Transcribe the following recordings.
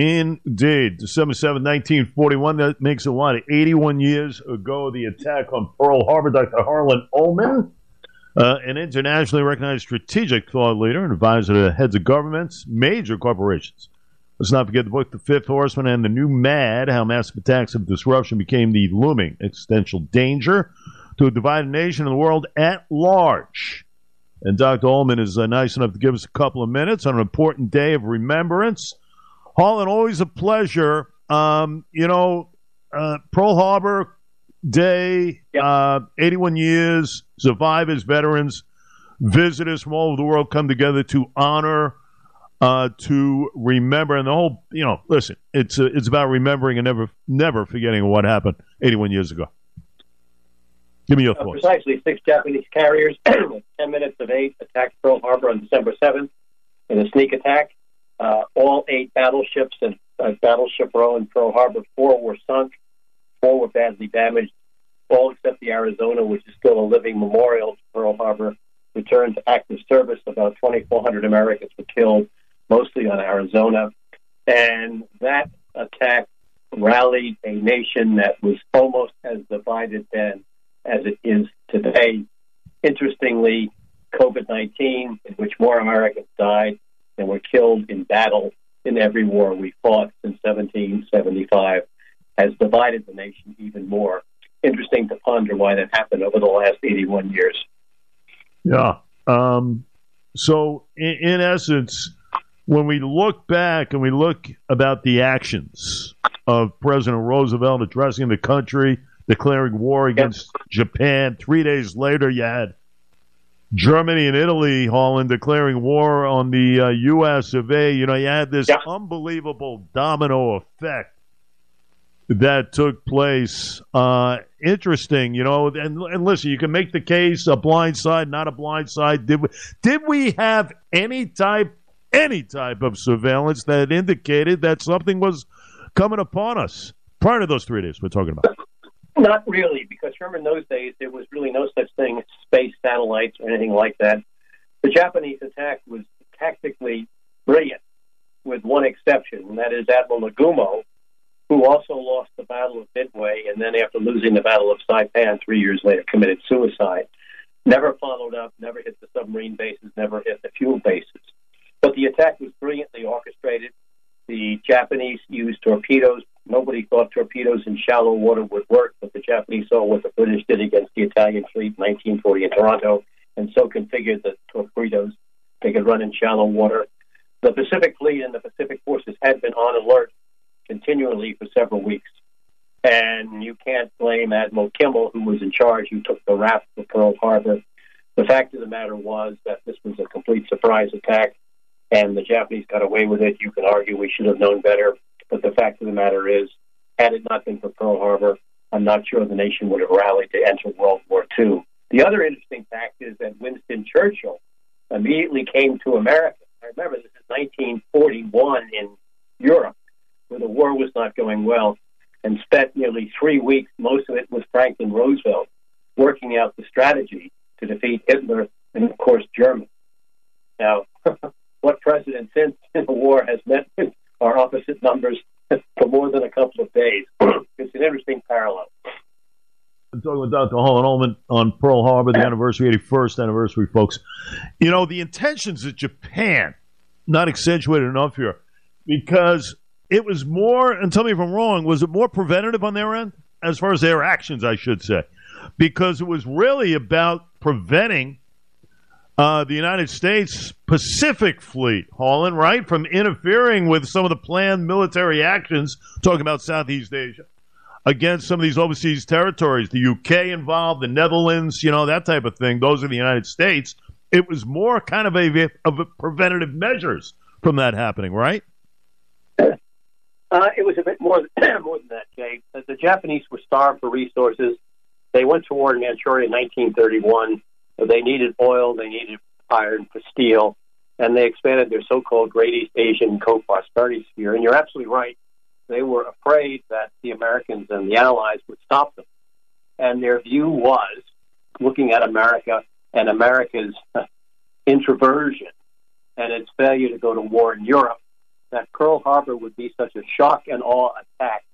Indeed. December 7, 1941. That makes lot of 81 years ago, the attack on Pearl Harbor. Dr. Harlan Ullman, uh, an internationally recognized strategic thought leader and advisor to heads of governments, major corporations. Let's not forget the book, The Fifth Horseman and the New Mad, how massive attacks of disruption became the looming existential danger to a divided nation and the world at large. And Dr. Ullman is uh, nice enough to give us a couple of minutes on an important day of remembrance. Harlan, always a pleasure. Um, you know, uh, Pearl Harbor Day, Yep. uh, 81 years, survivors, veterans, visitors from all over the world come together to honor, uh, to remember, and the whole, you know, listen, it's uh, it's about remembering and never never forgetting what happened 81 years ago. Give me your Uh, thoughts. precisely, six Japanese carriers, 10 minutes of eight, attacked Pearl Harbor on December 7th in a sneak attack. Uh, all eight battleships and uh, Battleship Row in Pearl Harbor, four were sunk, four were badly damaged. All except the Arizona, which is still a living memorial to Pearl Harbor, returned to active service. About 2,400 Americans were killed, mostly on Arizona. And that attack rallied a nation that was almost as divided then as it is today. Interestingly, COVID 19, in which more Americans died than were killed in battle in every war we fought since 1775, has divided the nation even more. Interesting to ponder why that happened over the last 81 years. Yeah. Um, so, in, in essence, when we look back and we look about the actions of President Roosevelt addressing the country, declaring war against Japan, three days later, you had Germany and Italy, Holland, declaring war on the uh, U.S. of A. You know, you had this Yeah. unbelievable domino effect that took place. Uh, interesting, you know. And, and listen, you can make the case a blind side, not a blind side. Did we, did we have any type any type of surveillance that indicated that something was coming upon us prior to those three days we're talking about? Not really, because remember in those days there was really no such thing as space satellites or anything like that. The Japanese attack was tactically brilliant, with one exception, and that is Admiral Nagumo, who also lost the Battle of Midway, and then after losing the Battle of Saipan three years later committed suicide. Never followed up, never hit the submarine bases, never hit the fuel bases. But the attack was brilliantly orchestrated. The Japanese used torpedoes. Nobody thought torpedoes in shallow water would work, the Japanese saw what the British did against the Italian fleet in 1940 in Taranto, and so configured the torpedoes they could run in shallow water. The Pacific Fleet and the Pacific forces had been on alert continually for several weeks. And you can't blame Admiral Kimmel, who was in charge, who took the raft for Pearl Harbor. The fact of the matter was that this was a complete surprise attack, and the Japanese got away with it. You can argue we should have known better, but the fact of the matter is, had it not been for Pearl Harbor, I'm not sure the nation would have rallied to enter World War II. The other interesting fact is that Winston Churchill immediately came to America. I remember this is 1941 in Europe, where the war was not going well, and spent nearly three weeks, most of it with Franklin Roosevelt, working out the strategy to defeat Hitler and, of course, Germany. Now, what president since in the war has met our opposite numbers for more than a couple of days? it's an interesting parallel. I'm talking with Dr. Harlan Ullman on Pearl Harbor, the anniversary, 81st anniversary, folks. You know, the intentions of Japan, not accentuated enough here, because it was more, and tell me if I'm wrong, was it more preventative on their end? As far as their actions, I should say. Because it was really about preventing uh, the United States Pacific Fleet, Harlan, right, from interfering with some of the planned military actions, talking about Southeast Asia against some of these overseas territories, the UK involved, the Netherlands, you know, that type of thing. Those are the United States. It was more kind of a of a preventative measures from that happening, right? Uh, it was a bit more than, more than that, Jay. The, the Japanese were starved for resources. They went to war in Manchuria in 1931. They needed oil, they needed iron for steel, and they expanded their so-called Great East Asian co-prosperity sphere. And you're absolutely right. They were afraid that the Americans and the Allies would stop them. And their view was, looking at America and America's uh, introversion and its failure to go to war in Europe, that Pearl Harbor would be such a shock and awe attack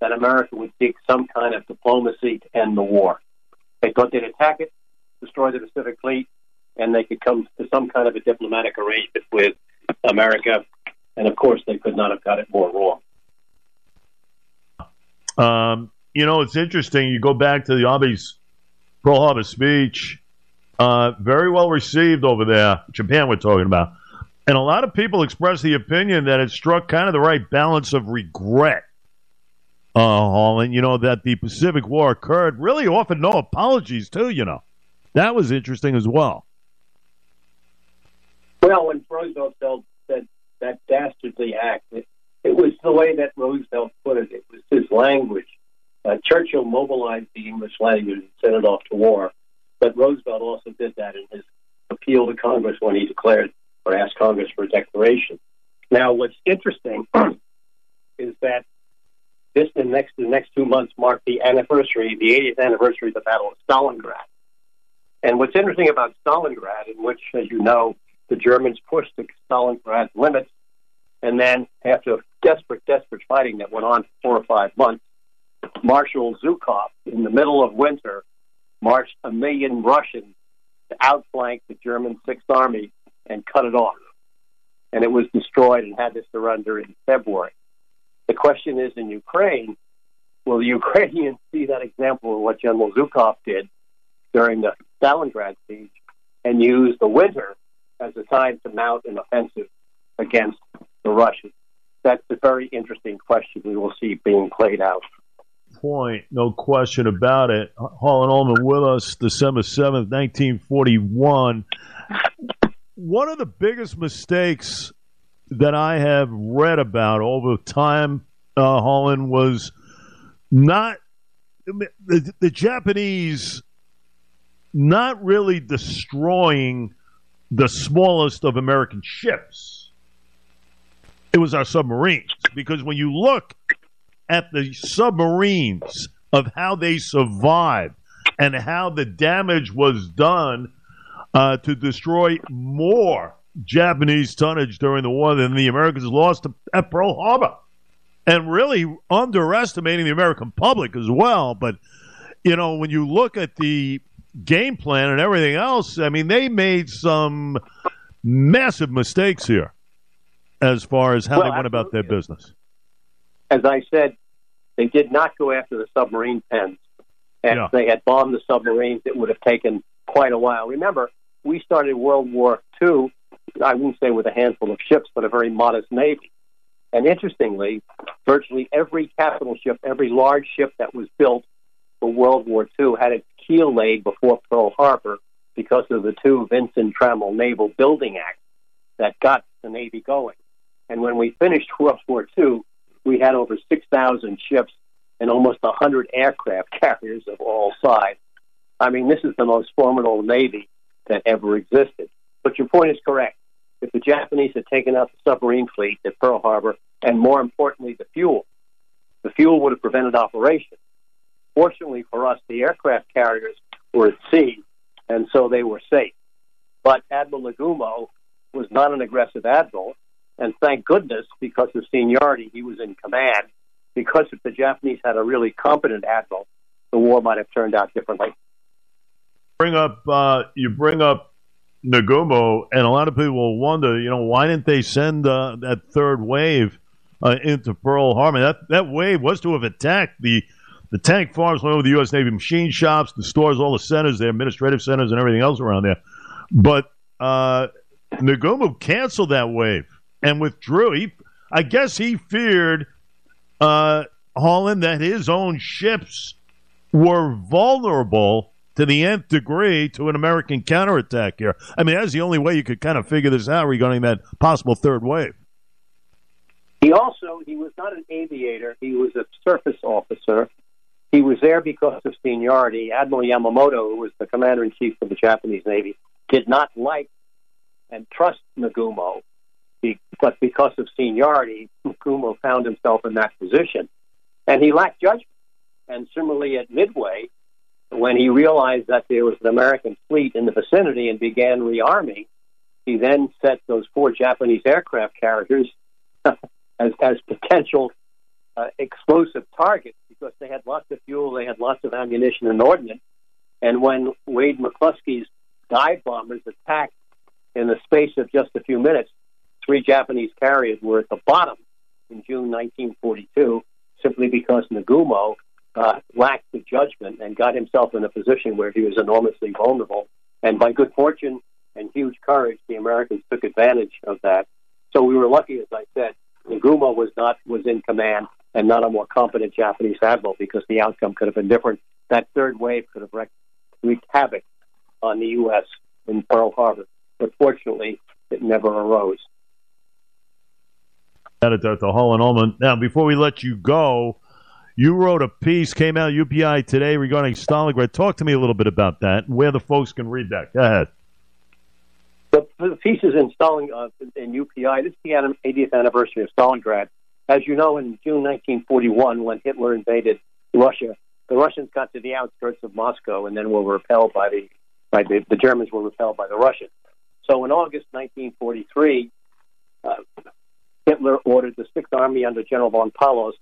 that America would seek some kind of diplomacy to end the war. They thought they'd attack it, destroy the Pacific Fleet, and they could come to some kind of a diplomatic arrangement with America. And of course, they could not have got it more wrong. Um, you know, it's interesting. You go back to the Abe's Pearl Harbor speech. Uh, very well received over there, Japan. We're talking about, and a lot of people express the opinion that it struck kind of the right balance of regret. Uh, Harlan, you know that the Pacific War occurred. Really, often no apologies too. You know, that was interesting as well. Well, when Roosevelt said that dastardly act, it, it was the way that Roosevelt put it. It was his language. Uh, Churchill mobilized the English language and sent it off to war, but Roosevelt also did that in his appeal to Congress when he declared or asked Congress for a declaration. Now, what's interesting is that this the next the next two months mark the anniversary, the 80th anniversary of the Battle of Stalingrad. And what's interesting about Stalingrad, in which, as you know, the Germans pushed the Stalingrad limits, and then after desperate, desperate fighting that went on for four or five months, Marshal Zhukov, in the middle of winter, marched a million Russians to outflank the German Sixth Army and cut it off. And it was destroyed and had to surrender in February. The question is in Ukraine, will the Ukrainians see that example of what General Zhukov did during the Stalingrad siege and use the winter as a time to mount an offensive against the Russians? That's a very interesting question we will see being played out. Point, no question about it. Harlan Ullman with us, December 7th, 1941. One of the biggest mistakes that I have read about over time, uh, Harlan, was not the, the Japanese not really destroying the smallest of American ships. It was our submarines. Because when you look at the submarines of how they survived and how the damage was done uh, to destroy more Japanese tonnage during the war than the Americans lost at Pearl Harbor. And really underestimating the American public as well. But, you know, when you look at the game plan and everything else, I mean, they made some massive mistakes here as far as how well, they went about their business. As I said, they did not go after the submarine pens. And yeah. if they had bombed the submarines, it would have taken quite a while. Remember, we started World War II, I wouldn't say with a handful of ships, but a very modest navy. And interestingly, virtually every capital ship, every large ship that was built for World War II had its keel laid before Pearl Harbor because of the two Vinson Trammell Naval Building Acts that got the Navy going. And when we finished World War II, we had over 6,000 ships and almost 100 aircraft carriers of all sizes. I mean, this is the most formidable Navy that ever existed. But your point is correct. If the Japanese had taken out the submarine fleet at Pearl Harbor, and more importantly, the fuel, the fuel would have prevented operations. Fortunately for us, the aircraft carriers were at sea, and so they were safe. But Admiral Nagumo was not an aggressive admiral, and thank goodness, because of seniority, he was in command. Because if the Japanese had a really competent admiral, the war might have turned out differently. Bring up, uh, you bring up Nagumo, and a lot of people wonder, you know, why didn't they send uh, that third wave uh, into Pearl Harbor? That that wave was to have attacked the the tank farms went over the U.S. Navy machine shops, the stores, all the centers, the administrative centers, and everything else around there. But uh, Nagumo canceled that wave and withdrew. He, I guess, he feared uh, Harlan that his own ships were vulnerable to the nth degree to an American counterattack here. I mean, that's the only way you could kind of figure this out regarding that possible third wave. He also he was not an aviator; he was a surface officer, he was there because of seniority. Admiral Yamamoto, who was the commander in chief of the Japanese Navy, did not like and trust Nagumo, but because of seniority, Nagumo found himself in that position. And he lacked judgment. And similarly at Midway, when he realized that there was an American fleet in the vicinity and began rearming, he then set those four Japanese aircraft carriers as, as potential uh, explosive targets because they had lots of fuel, they had lots of ammunition and ordnance. And when Wade McClusky's dive bombers attacked in the space of just a few minutes, three Japanese carriers were at the bottom in June 1942 simply because Nagumo uh, lacked the judgment and got himself in a position where he was enormously vulnerable. And by good fortune and huge courage, the Americans took advantage of that. So we were lucky, as I said, Nagumo was not was in command and not a more competent Japanese admiral because the outcome could have been different. That third wave could have wreaked havoc on the U.S. in Pearl Harbor, but fortunately, it never arose. Editor the Harlan Ullman. Now, before we let you go, you wrote a piece, came out UPI today regarding Stalingrad. Talk to me a little bit about that and where the folks can read that. Go ahead. The, the pieces in Stalin uh, in UPI. This is the 80th anniversary of Stalingrad. As you know, in June 1941, when Hitler invaded Russia, the Russians got to the outskirts of Moscow and then were repelled by the by the, the Germans were repelled by the Russians. So in August 1943, uh, Hitler ordered the Sixth Army under General von Paulus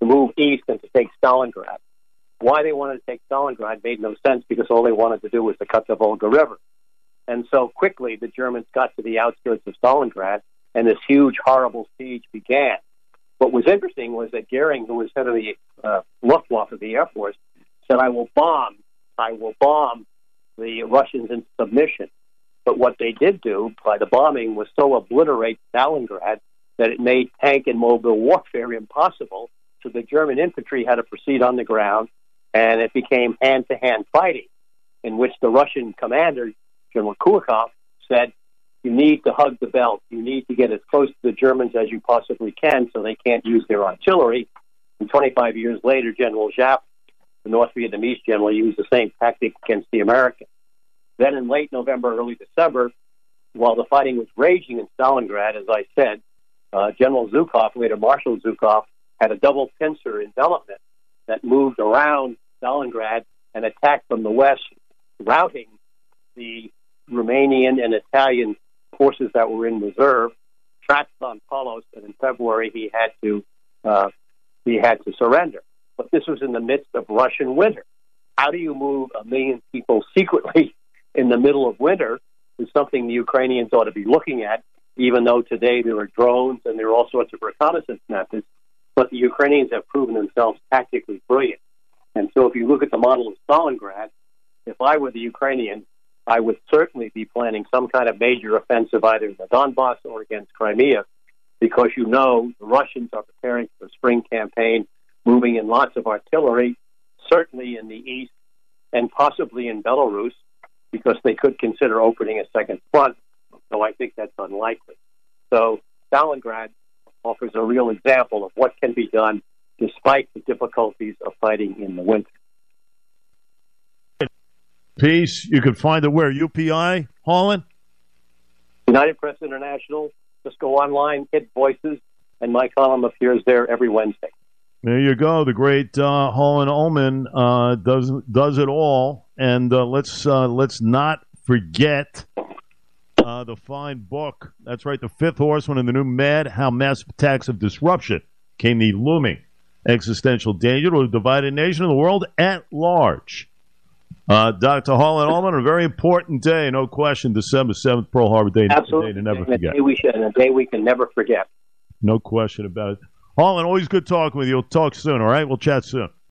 to move east and to take Stalingrad. Why they wanted to take Stalingrad made no sense because all they wanted to do was to cut the Volga River. And so quickly the Germans got to the outskirts of Stalingrad and this huge, horrible siege began. What was interesting was that Goering, who was head of the uh, Luftwaffe of the Air Force, said, I will bomb, I will bomb the Russians into submission. But what they did do by the bombing was so obliterate Stalingrad that it made tank and mobile warfare impossible so the German infantry had to proceed on the ground, and it became hand to hand fighting, in which the Russian commander, General Kulikov, said, You need to hug the belt. You need to get as close to the Germans as you possibly can so they can't use their artillery. And 25 years later, General Giap, the North Vietnamese general, used the same tactic against the Americans. Then in late November, early December, while the fighting was raging in Stalingrad, as I said, uh, General Zhukov, later Marshal Zhukov, had a double pincer envelopment that moved around Stalingrad and attacked from the west, routing the Romanian and Italian forces that were in reserve. Tracked von Paulus, and in February he had to uh, he had to surrender. But this was in the midst of Russian winter. How do you move a million people secretly in the middle of winter? Is something the Ukrainians ought to be looking at. Even though today there are drones and there are all sorts of reconnaissance methods, but the Ukrainians have proven themselves tactically brilliant. And so if you look at the model of Stalingrad, if I were the Ukrainians, I would certainly be planning some kind of major offensive either in the Donbass or against Crimea, because you know the Russians are preparing for a spring campaign, moving in lots of artillery, certainly in the east and possibly in Belarus, because they could consider opening a second front, though I think that's unlikely. So Stalingrad offers a real example of what can be done despite the difficulties of fighting in the winter. Peace. You can find it where? UPI, Harlan? United Press International. Just go online, hit voices, and my column appears there every Wednesday. There you go. The great uh, Harlan Ullman uh, does does it all, and uh, let's uh, let's not forget uh, the fine book. That's right, the fifth horseman in the new Mad: How Massive Attacks of Disruption came the looming existential danger to a divided nation and the world at large. Uh, Dr. Harlan Ullman, a very important day, no question. December seventh, Pearl Harbor Day, Absolutely. day to never forget. A day, we should, a day we can never forget. No question about it. Harlan, always good talking with you. We'll talk soon, all right? We'll chat soon.